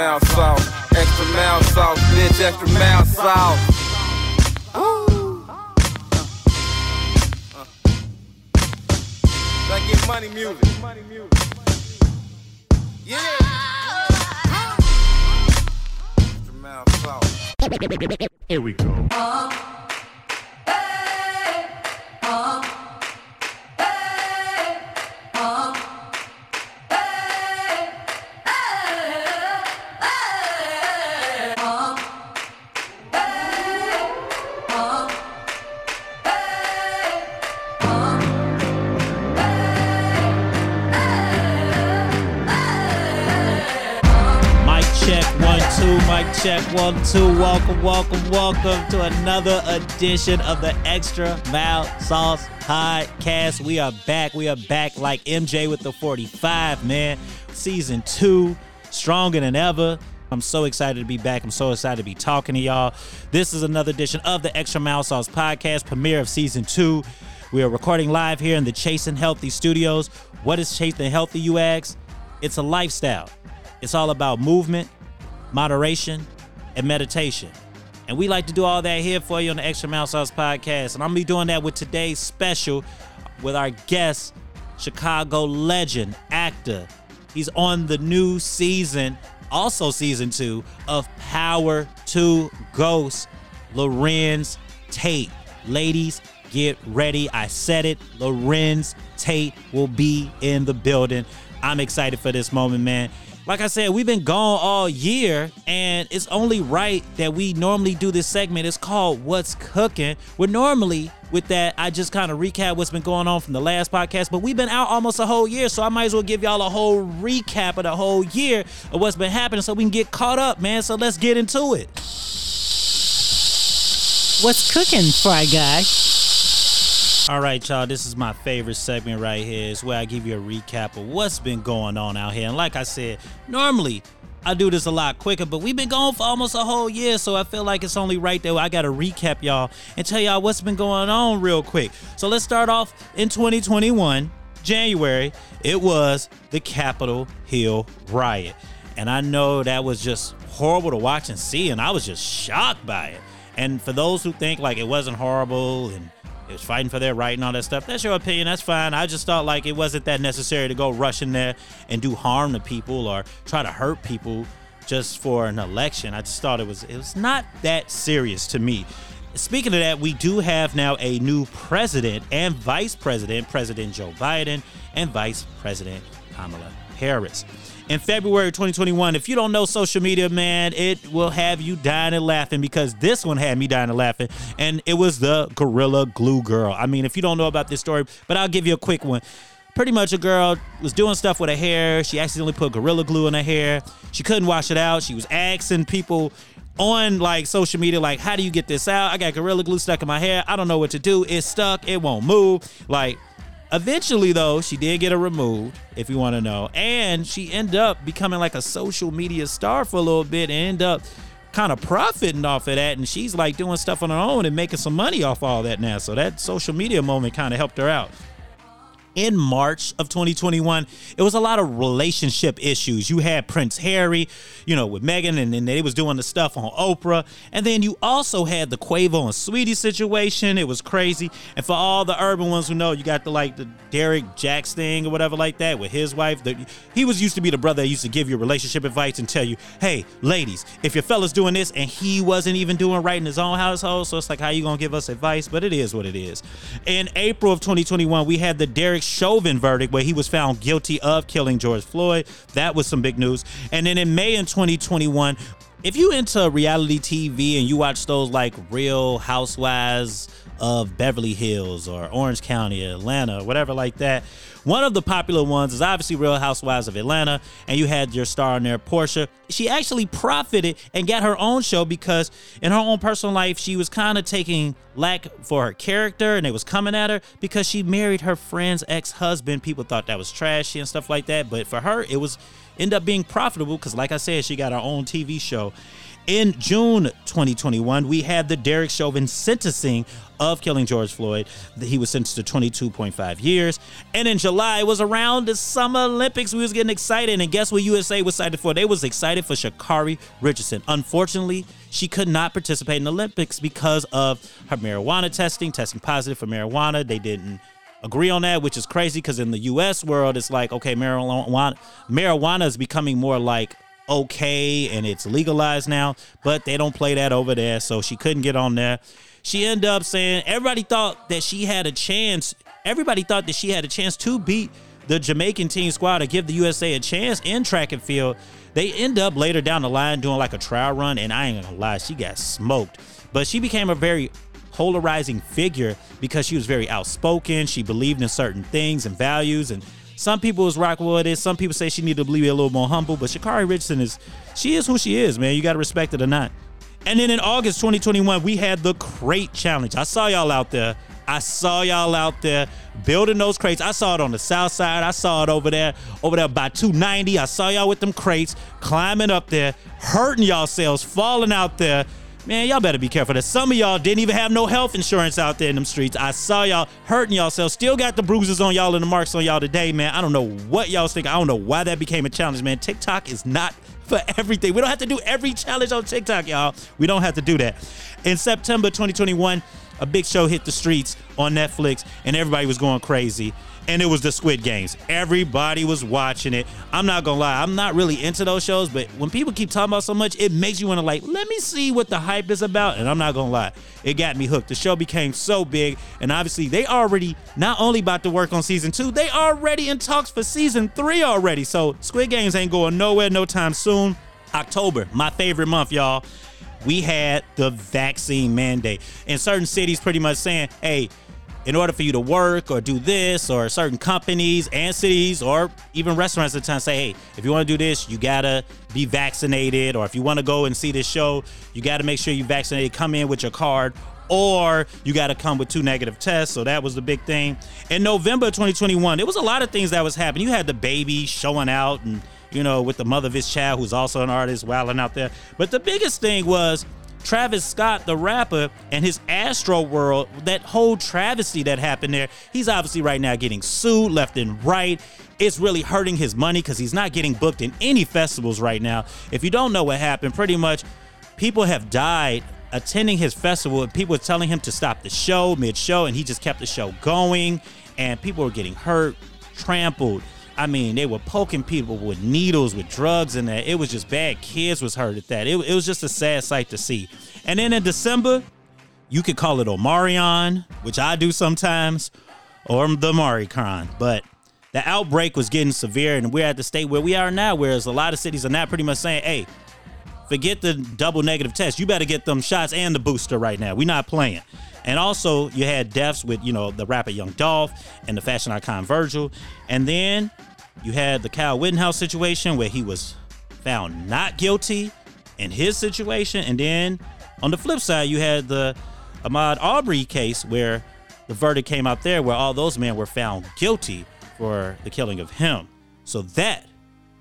mouth sauce, extra mouth sauce, bitch, extra mouth sauce. Let's get money music. Yeah. Extra mouth sauce. Here we go. Check one two. Welcome, welcome, welcome to another edition of the Extra Mouth Sauce Podcast. We are back. We are back like MJ with the 45, man. Season two, stronger than ever. I'm so excited to be back. I'm so excited to be talking to y'all. This is another edition of the Extra Mouth Sauce Podcast, premiere of season two. We are recording live here in the Chasing Healthy Studios. What is Chasing Healthy, you ask? It's a lifestyle. It's all about movement, moderation, and meditation. And we like to do all that here for you on the Extra Mouth Sauce podcast. And I'm gonna be doing that with today's special with our guest, Chicago legend, actor. He's on the new season, also season two, of Power to Ghost, Larenz Tate. Ladies, get ready. I said it. Larenz Tate will be in the building. I'm excited for this moment, man. Like I said, we've been gone all year, and it's only right that we normally do this segment. It's called What's Cooking. We're normally with that, I just kind of recap what's been going on from the last podcast, but we've been out almost a whole year, so I might as well give y'all a whole recap of the whole year of what's been happening so we can get caught up, man. So let's get into it. What's cooking, Fry Guy? All right, y'all. This is my favorite segment right here. It's where I give you a recap of what's been going on out here. And like I said, normally I do this a lot quicker, but we've been going for almost a whole year, so I feel like it's only right that I got to recap y'all and tell y'all what's been going on real quick. So let's start off in 2021, January. It was the Capitol Hill riot. And I know that was just horrible to watch and see, and I was just shocked by it. And for those who think like it wasn't horrible and it was fighting for their right and all that stuff. That's your opinion. That's fine. I just thought like it wasn't that necessary to go rush in there and do harm to people or try to hurt people just for an election. I just thought it was it was not that serious to me. Speaking of that, we do have now a new president and vice president, President Joe Biden and Vice President Kamala Harris. In February 2021, if you don't know social media, man, it will have you dying and laughing because this one had me dying and laughing, and it was the Gorilla Glue Girl. I mean, if you don't know about this story, but I'll give you a quick one. Pretty much, a girl was doing stuff with her hair. She accidentally put Gorilla Glue in her hair. She couldn't wash it out. She was asking people on like social media, like, how do you get this out? I got Gorilla Glue stuck in my hair. I don't know what to do. It's stuck. It won't move. Like, Eventually, though, she did get it removed, if you want to know. And she ended up becoming like a social media star for a little bit and end up kind of profiting off of that. And she's like doing stuff on her own and making some money off all that now. So that social media moment kind of helped her out in March of 2021, it was a lot of relationship issues. You had Prince Harry, you know, with Meghan, and then they was doing the stuff on Oprah. And then you also had the Quavo and Saweetie situation. It was crazy. And for all the urban ones who know, you got the like the Derrick Jaxn thing or whatever like that with his wife. The, he was used to be the brother that used to give you relationship advice and tell you, hey, ladies, if your fella's doing this and he wasn't even doing right in his own household, so it's like, how you gonna give us advice? But it is what it is. In April of 2021, we had the Derek Chauvin verdict where he was found guilty of killing George Floyd. That was some big news. And then in May in 2021, if you into reality TV and you watch those like Real Housewives of Beverly Hills or Orange County, Atlanta, whatever like that, one of the popular ones is obviously Real Housewives of Atlanta, and you had your star in there, Porsha. She actually profited and got her own show because in her own personal life, she was kind of taking lack for her character, and it was coming at her because she married her friend's ex-husband. People thought that was trashy and stuff like that, but for her, it was end up being profitable because, like I said, she got her own TV show. In June 2021, we had the Derek Chauvin sentencing of killing George Floyd. He was sentenced to 22.5 years. And in July, it was around the Summer Olympics. We was getting excited. And guess what USA was excited for? They was excited for Sha'Carri Richardson. Unfortunately, she could not participate in the Olympics because of her marijuana testing, testing positive for marijuana. They didn't agree on that, which is crazy because in the U.S. world, it's like okay, marijuana marijuana is becoming more like okay and it's legalized now, but they don't play that over there, so she couldn't get on there. She ended up saying everybody thought that she had a chance. Everybody thought that she had a chance to beat the Jamaican team squad to give the USA a chance in track and field. They end up later down the line doing like a trial run, and I ain't gonna lie, she got smoked. But she became a very polarizing figure because she was very outspoken. She believed in certain things and values, and some people is rock with it. Some people say she need to be a little more humble. But Sha'Carri Richardson is she is who she is, man. You got to respect it or not. And then in August 2021, we had the crate challenge. I saw y'all out there. I saw y'all out there building those crates. I saw it on the south side. I saw it over there, over there by 290. I saw y'all with them crates climbing up there, hurting y'all selves, falling out there. Man, y'all better be careful. That some of y'all didn't even have no health insurance out there in them streets. I saw y'all hurting yourselves. Still got the bruises on y'all and the marks on y'all today, man. I don't know what y'all think. I don't know why that became a challenge, man. TikTok is not for everything. We don't have to do every challenge on TikTok, y'all. We don't have to do that. In September 2021, a big show hit the streets on Netflix, and everybody was going crazy and it was the Squid Games. Everybody was watching it. I'm not gonna lie, I'm not really into those shows, but when people keep talking about so much, it makes you want to like, let me see what the hype is about. And I'm not gonna lie, it got me hooked. The show became so big, and obviously they already not only about to work on season two, they already in talks for season three already. So Squid Games ain't going nowhere no time soon. October, my favorite month, y'all. We had the vaccine mandate. In certain cities, pretty much saying, hey, in order for you to work or do this, or certain companies and cities or even restaurants at times say, hey, if you want to do this, you gotta be vaccinated, or if you want to go and see this show, you gotta make sure you vaccinated. Come in with your card, or you got to come with two negative tests. So that was the big thing. In November 2021, there was a lot of things that was happening. You had DaBaby showing out, and you know, with the mother of his child, who's also an artist, wilding out there. But the biggest thing was Travis Scott, the rapper, and his Astroworld, that whole travesty that happened there, he's obviously right now getting sued left and right. It's really hurting his money because he's not getting booked in any festivals right now. If you don't know what happened, pretty much people have died attending his festival people were telling him to stop the show mid-show and he just kept the show going and people were getting hurt, trampled. I mean, they were poking people with needles, with drugs, and that. It was just bad. Kids was hurt at that. It, it was just a sad sight to see. And then in December, you could call it Omarion, which I do sometimes, or the Omicron. But the outbreak was getting severe, and we're at the state where we are now, whereas a lot of cities are now pretty much saying, hey, forget the double negative test. You better get them shots and the booster right now. We're not playing. And also, you had deaths with, you know, the rapper Young Dolph and the fashion icon Virgil. And then you had the Kyle Rittenhouse situation where he was found not guilty in his situation. And then on the flip side, you had the Ahmaud Arbery case where the verdict came out there where all those men were found guilty for the killing of him. So that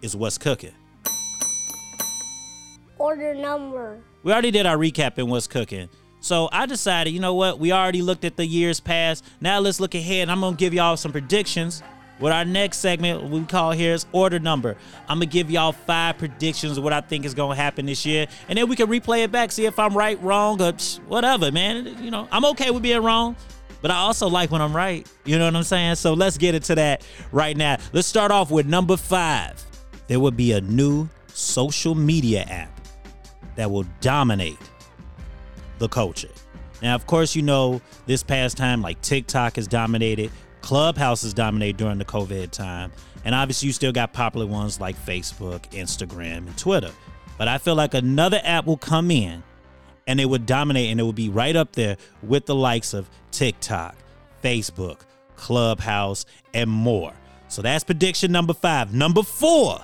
is what's cooking. Order number. We already did our recap in what's cooking. So I decided, you know what? We already looked at the years past. Now let's look ahead. I'm going to give y'all some predictions with our next segment, we call here is order number. I'm gonna give y'all five predictions of what I think is gonna happen this year, and then we can replay it back, see if I'm right, wrong, or whatever, man. You know, I'm okay with being wrong, but I also like when I'm right. You know what I'm saying? So let's get into that right now. Let's start off with number five. There will be a new social media app that will dominate the culture. Now, of course, you know this past time, like TikTok has dominated, Clubhouse dominate during the COVID time. And obviously, you still got popular ones like Facebook, Instagram, and Twitter. But I feel like another app will come in and it would dominate and it would be right up there with the likes of TikTok, Facebook, Clubhouse, and more. So that's prediction number five. Number four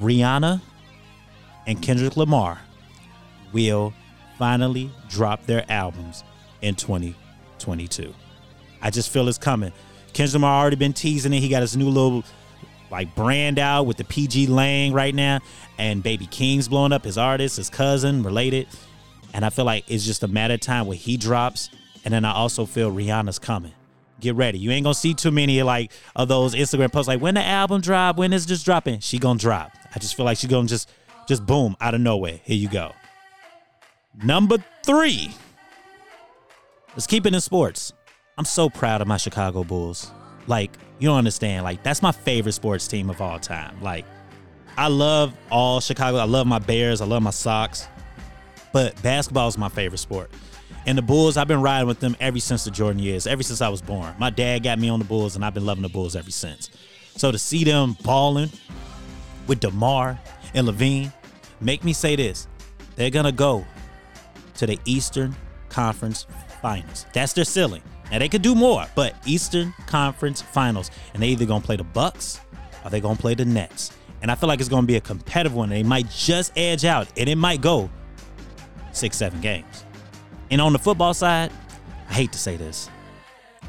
Rihanna and Kendrick Lamar will finally drop their albums in 2022. I just feel it's coming. Kendrick Lamar already been teasing it. He got his new little like brand out with the PG Lang right now, and Baby Keem's blowing up his artist, his cousin, related. And I feel like it's just a matter of time when he drops. And then I also feel Rihanna's coming. Get ready. You ain't gonna see too many like of those Instagram posts like when the album drop, when it's just dropping. She gonna drop. I just feel like she's gonna just just boom out of nowhere. Here you go. Number three. Let's keep it in sports. I'm so proud of my Chicago Bulls. Like, you don't understand. Like, that's my favorite sports team of all time. Like, I love all Chicago. I love my Bears. I love my Sox. But basketball is my favorite sport. And the Bulls, I've been riding with them ever since the Jordan years, ever since I was born. My dad got me on the Bulls, and I've been loving the Bulls ever since. So to see them balling with DeMar and LaVine, make me say this. They're going to go to the Eastern Conference Finals. That's their ceiling. Now they could do more, but Eastern Conference Finals, and they either gonna play the Bucks or they gonna play the Nets. And I feel like it's gonna be a competitive one. They might just edge out, and it might go six, seven games. And on the football side, I hate to say this, I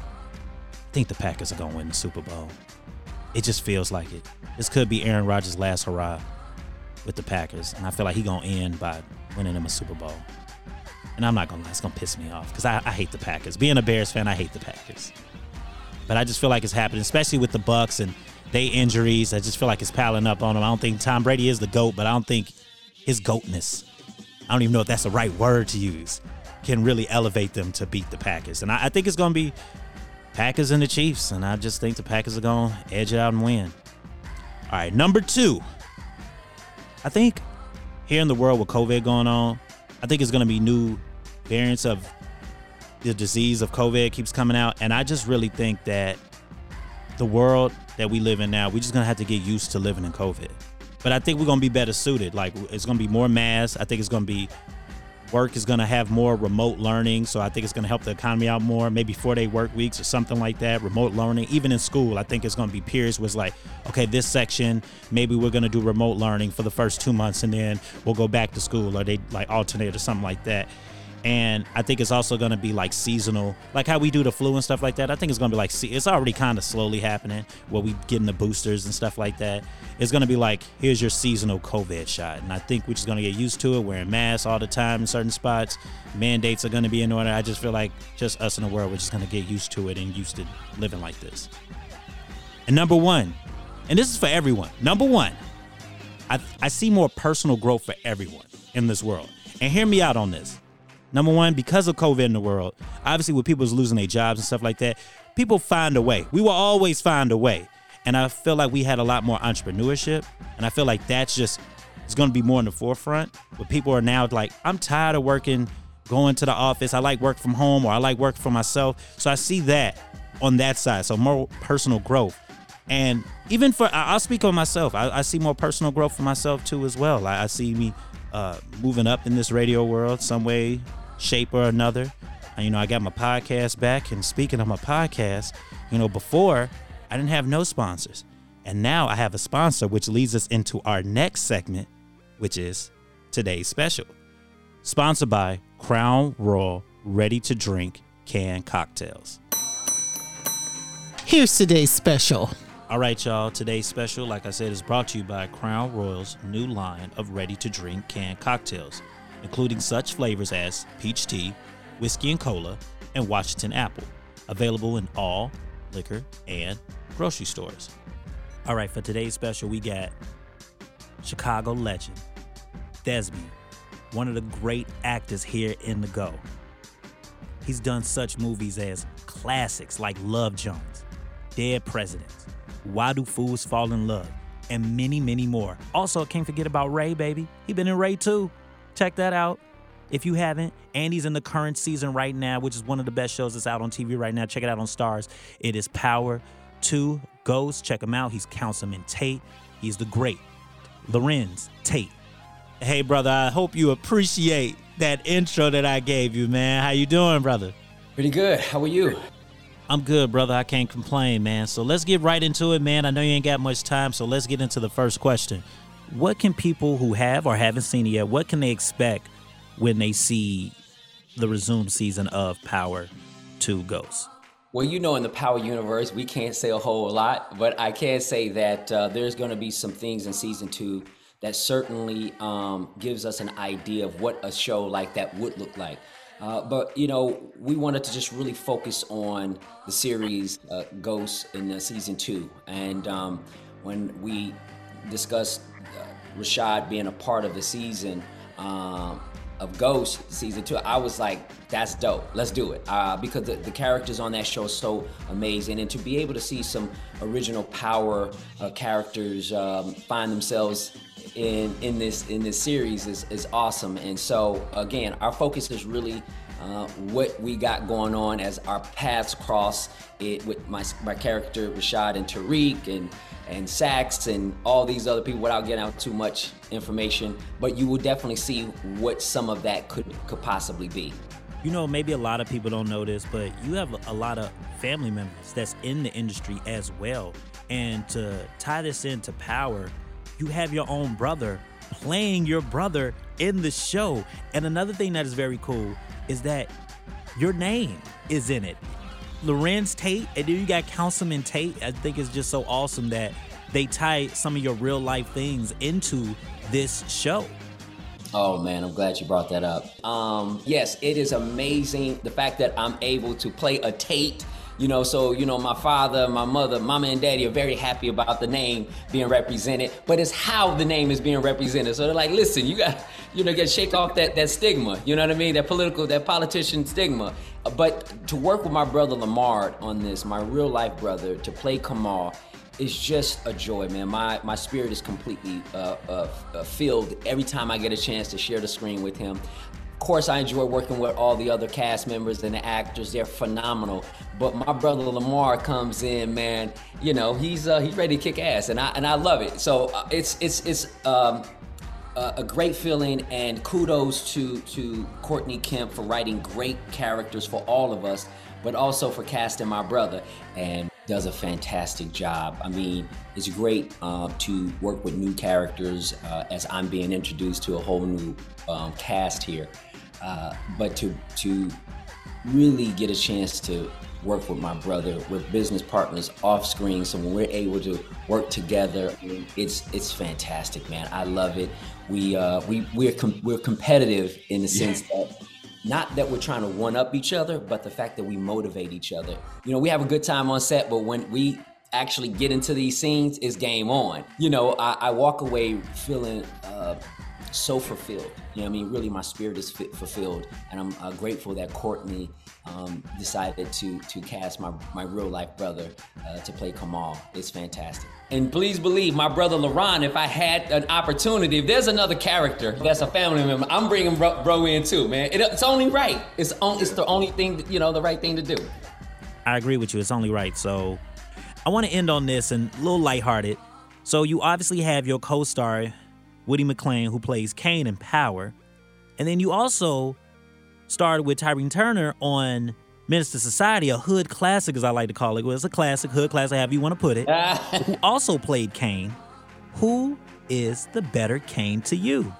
think the Packers are gonna win the Super Bowl. It just feels like it. This could be Aaron Rodgers' last hurrah with the Packers, and I feel like he gonna end by winning them a Super Bowl. And I'm not gonna lie, it's gonna piss me off because I, I hate the Packers. Being a Bears fan, I hate the Packers. But I just feel like it's happening, especially with the Bucs and they injuries. I just feel like it's piling up on them. I don't think Tom Brady is the GOAT, but I don't think his GOATness, I don't even know if that's the right word to use, can really elevate them to beat the Packers. And I, I think it's gonna be Packers and the Chiefs. And I just think the Packers are gonna edge it out and win. All right, number two. I think here in the world with COVID going on, I think it's to be new variants of the disease of COVID keeps coming out, and I just really think that the world that we live in now, we're just gonna have to get used to living in COVID. But I think we're gonna be better suited. Like it's gonna be more mass. I think it's gonna be work is gonna have more remote learning. So I think it's gonna help the economy out more. Maybe four day work weeks or something like that. Remote learning, even in school, I think it's gonna be periods was like, okay, this section, maybe we're gonna do remote learning for the first two months, and then we'll go back to school, or they like alternate or something like that and I think it's also going to be like seasonal, like how we do the flu and stuff like that. I think it's going to be like it's already kind of slowly happening where we getting the boosters and stuff like that. It's going to be like here's your seasonal COVID shot, and I think we're just going to get used to it, wearing masks all the time in certain spots. Mandates are going to be in order. I just feel like just us in the world, we're just going to get used to it and used to living like this. And number one, and this is for everyone. Number one, I I see more personal growth for everyone in this world. And hear me out on this Number one, because of COVID in the world, obviously with people losing their jobs and stuff like that, people find a way. We will always find a way. And I feel like we had a lot more entrepreneurship. And I feel like that's just it's gonna be more in the forefront. But people are now like, I'm tired of working, going to the office. I like work from home or I like work for myself. So I see that on that side. So more personal growth. And even for I'll speak on myself. I, I see more personal growth for myself too as well. I, I see me uh, moving up in this radio world some way, shape or another. And, you know, I got my podcast back. And speaking of my podcast, you know, before I didn't have no sponsors. And now I have a sponsor, which leads us into our next segment, which is today's special. Sponsored by Crown Royal Ready to Drink Canned Cocktails. Here's today's special. All right, y'all. Today's special, like I said, is brought to you by Crown Royal's new line of ready to drink canned cocktails including such flavors as peach tea, whiskey and cola, and Washington apple, available in all liquor and grocery stores. All right, for today's special, we got Chicago legend, Thespian, one of the great actors here in the Go. He's done such movies as classics like Love Jones, Dead Presidents, Why Do Fools Fall in Love, and many, many more. Also, can't forget about Ray, baby. He been in Ray too. Check that out. If you haven't, Andy's in the current season right now, which is one of the best shows that's out on TV right now. Check it out on Starz. It is Power 2 Ghost. Check him out. He's Councilman Tate. He's the great Larenz Tate. Hey, brother, I hope you appreciate that intro that I gave you, man. How you doing, brother? Pretty good. How are you? I'm good, brother. I can't complain, man. So let's get right into it, man. I know you ain't got much time, so let's get into the first question what can people who have or haven't seen it yet, what can they expect when they see the resumed season of Power 2 Ghosts? Well, you know, in the Power universe, we can't say a whole lot, but I can say that uh, there's going to be some things in season two that certainly um, gives us an idea of what a show like that would look like. Uh, but you know, we wanted to just really focus on the series uh, Ghosts in uh, season two, and um, when we discussed Rashad being a part of the season. Um, of Ghost season two, I was like, that's dope. Let's do it. Uh, because the, the, characters on that show are so amazing. And to be able to see some original power uh, characters um, find themselves in in this in this series is, is awesome. And so again, our focus is really uh, what we got going on as our paths cross it with my my character Rashad and Tariq and and Saxe and all these other people without getting out too much information. But you will definitely see what some of that could could possibly be. You know, maybe a lot of people don't know this, but you have a lot of family members that's in the industry as well. And to tie this into power, you have your own brother playing your brother in the show. And another thing that is very cool is that your name is in it. Larenz Tate, and then you got Councilman Tate. I think it's just so awesome that they tie some of your real life things into this show. Oh man, I'm glad you brought that up. Um, yes, it is amazing the fact that I'm able to play a Tate you know, so, you know, my father, my mother, mama and daddy are very happy about the name being represented, but it's how the name is being represented. So they're like, listen, you got, you know, got shake off that, that stigma. You know what I mean? That political, that politician stigma. But to work with my brother Lamar on this, my real life brother, to play Kamal, is just a joy, man. My my spirit is completely uh, uh, uh, filled every time I get a chance to share the screen with him course, I enjoy working with all the other cast members and the actors. They're phenomenal. But my brother Lamar comes in, man. You know, he's uh, he's ready to kick ass, and I and I love it. So uh, it's it's it's. Um, a great feeling and kudos to to Courtney Kemp for writing great characters for all of us, but also for casting my brother and does a fantastic job. I mean, it's great uh, to work with new characters uh, as I'm being introduced to a whole new um, cast here. Uh, but to to really get a chance to work with my brother, with business partners off screen. So when we're able to work together, it's it's fantastic, man. I love it. We uh, we we're com- we're competitive in the sense yeah. that not that we're trying to one up each other, but the fact that we motivate each other. You know, we have a good time on set, but when we actually get into these scenes, it's game on. You know, I, I walk away feeling uh, so fulfilled. You know I mean? Really, my spirit is fulfilled. And I'm uh, grateful that Courtney um, decided to to cast my, my real life brother uh, to play Kamal. It's fantastic. And please believe my brother LaRon, if I had an opportunity, if there's another character that's a family member, I'm bringing bro, bro in too, man. It, it's only right. It's, on, it's the only thing, that, you know, the right thing to do. I agree with you. It's only right. So I want to end on this and a little lighthearted. So you obviously have your co-star Woody McClain, who plays Kane in Power. And then you also started with Tyrin Turner on Menace II Society, a hood classic, as I like to call it. Well, it's a classic, hood classic, however you want to put it. who also played Kane. Who is the better Kane to you?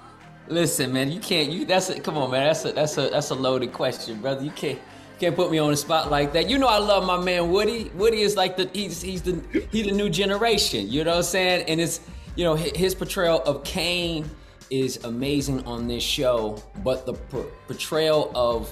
Listen, man, you can't. You that's a, come on, man. That's a that's a that's a loaded question, brother. You can't you can't put me on the spot like that. You know I love my man Woody. Woody is like the he's he's the he's the new generation. You know what I'm saying? And it's you know, his portrayal of Kane is amazing on this show, but the portrayal of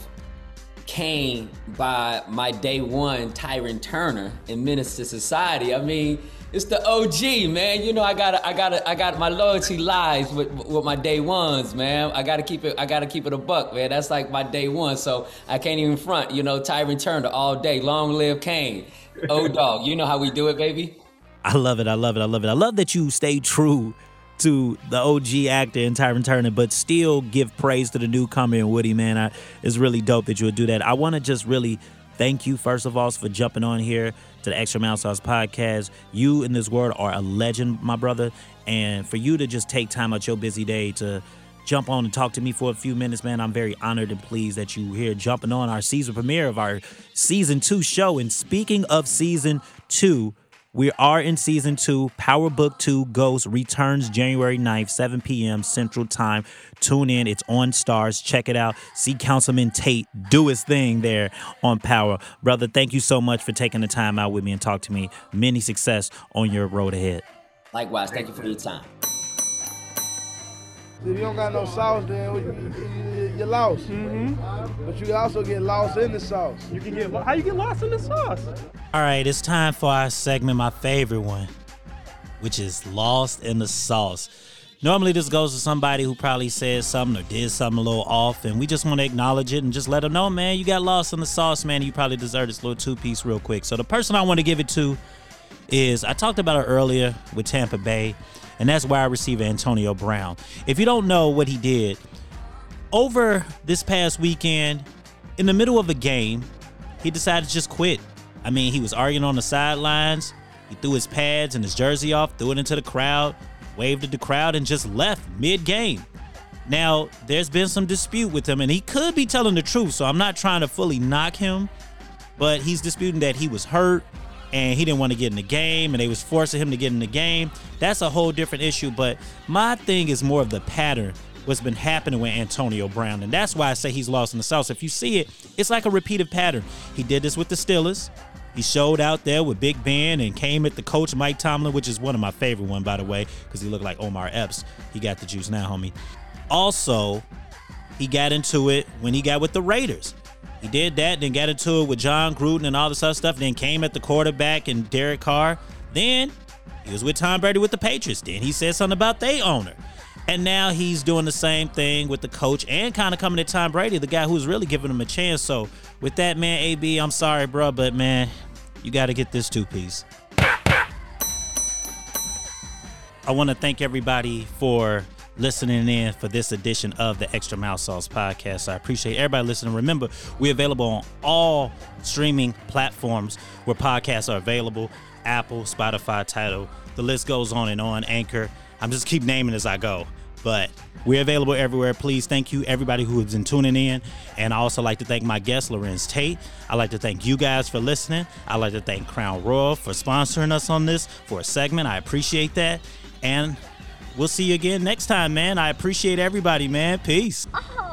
Kane by my day one Tyrin Turner in II Society. I mean, it's the OG, man. You know, I gotta, I gotta, I got my loyalty lies with with my day ones, man. I gotta keep it, I gotta keep it a buck, man. That's like my day one, so I can't even front. You know, Tyrin Turner all day. Long live Kane. Oh dog, you know how we do it, baby. I love it. I love it. I love it. I love that you stay true to the OG actor and Tyrin Turner, but still give praise to the newcomer and Woody, man. I, it's really dope that you would do that. I want to just really thank you, first of all, for jumping on here to the Extra Mouth Sauce podcast. You in this world are a legend, my brother. And for you to just take time out your busy day to jump on and talk to me for a few minutes, man, I'm very honored and pleased that you here jumping on our season premiere of our season two show. And speaking of season two, We are in season two. Power Book 2 Ghost returns January 9th, 7 p.m. Central Time. Tune in. It's on Starz. Check it out. See Councilman Tate do his thing there on Power. Brother, thank you so much for taking the time out with me and talk to me. Many success on your road ahead. Likewise, thank you for your time. If you don't got no sauce, then you, you, you're lost. Mm-hmm. But you can also get lost in the sauce. You can get how you get lost in the sauce. All right, it's time for our segment, my favorite one, which is Lost in the Sauce. Normally, this goes to somebody who probably said something or did something a little off, and we just want to acknowledge it and just let them know, man, you got lost in the sauce, man. You probably deserve this little two piece real quick. So, the person I want to give it to is I talked about it earlier with Tampa Bay, and that's wide receiver Antonio Brown. If you don't know what he did, over this past weekend, in the middle of a game, he decided to just quit. I mean, he was arguing on the sidelines. He threw his pads and his jersey off, threw it into the crowd, waved at the crowd, and just left mid game. Now, there's been some dispute with him, and he could be telling the truth, so I'm not trying to fully knock him, but he's disputing that he was hurt and he didn't want to get in the game and they was forcing him to get in the game. That's a whole different issue, but my thing is more of the pattern what's been happening with Antonio Brown, and that's why I say he's lost in the sauce. If you see it, it's like a repeated pattern. He did this with the Steelers. He showed out there with Big Ben and came at the coach Mike Tomlin, which is one of my favorite one by the way, because he looked like Omar Epps. He got the juice now, homie. Also, he got into it when he got with the Raiders. He did that, then got into it with Jon Gruden and all this other stuff. Then came at the quarterback and Derek Carr. Then he was with Tom Brady with the Patriots. Then he said something about their owner. And now he's doing the same thing with the coach and kind of coming at Tom Brady, the guy who's really giving him a chance. So with that, man, AB, I'm sorry, bro, but man, you got to get this two piece. I want to thank everybody for listening in for this edition of the Extra Mouth Sauce podcast. I appreciate everybody listening. Remember, we're available on all streaming platforms where podcasts are available Apple, Spotify, Tidal. The list goes on and on. Anchor. I'm just keep naming as I go. But we're available everywhere. Please thank you, everybody who has been tuning in. And I also like to thank my guest, Larenz Tate. I'd like to thank you guys for listening. I'd like to thank Crown Royal for sponsoring us on this for a segment. I appreciate that. And we'll see you again next time, man. I appreciate everybody, man. Peace. Oh,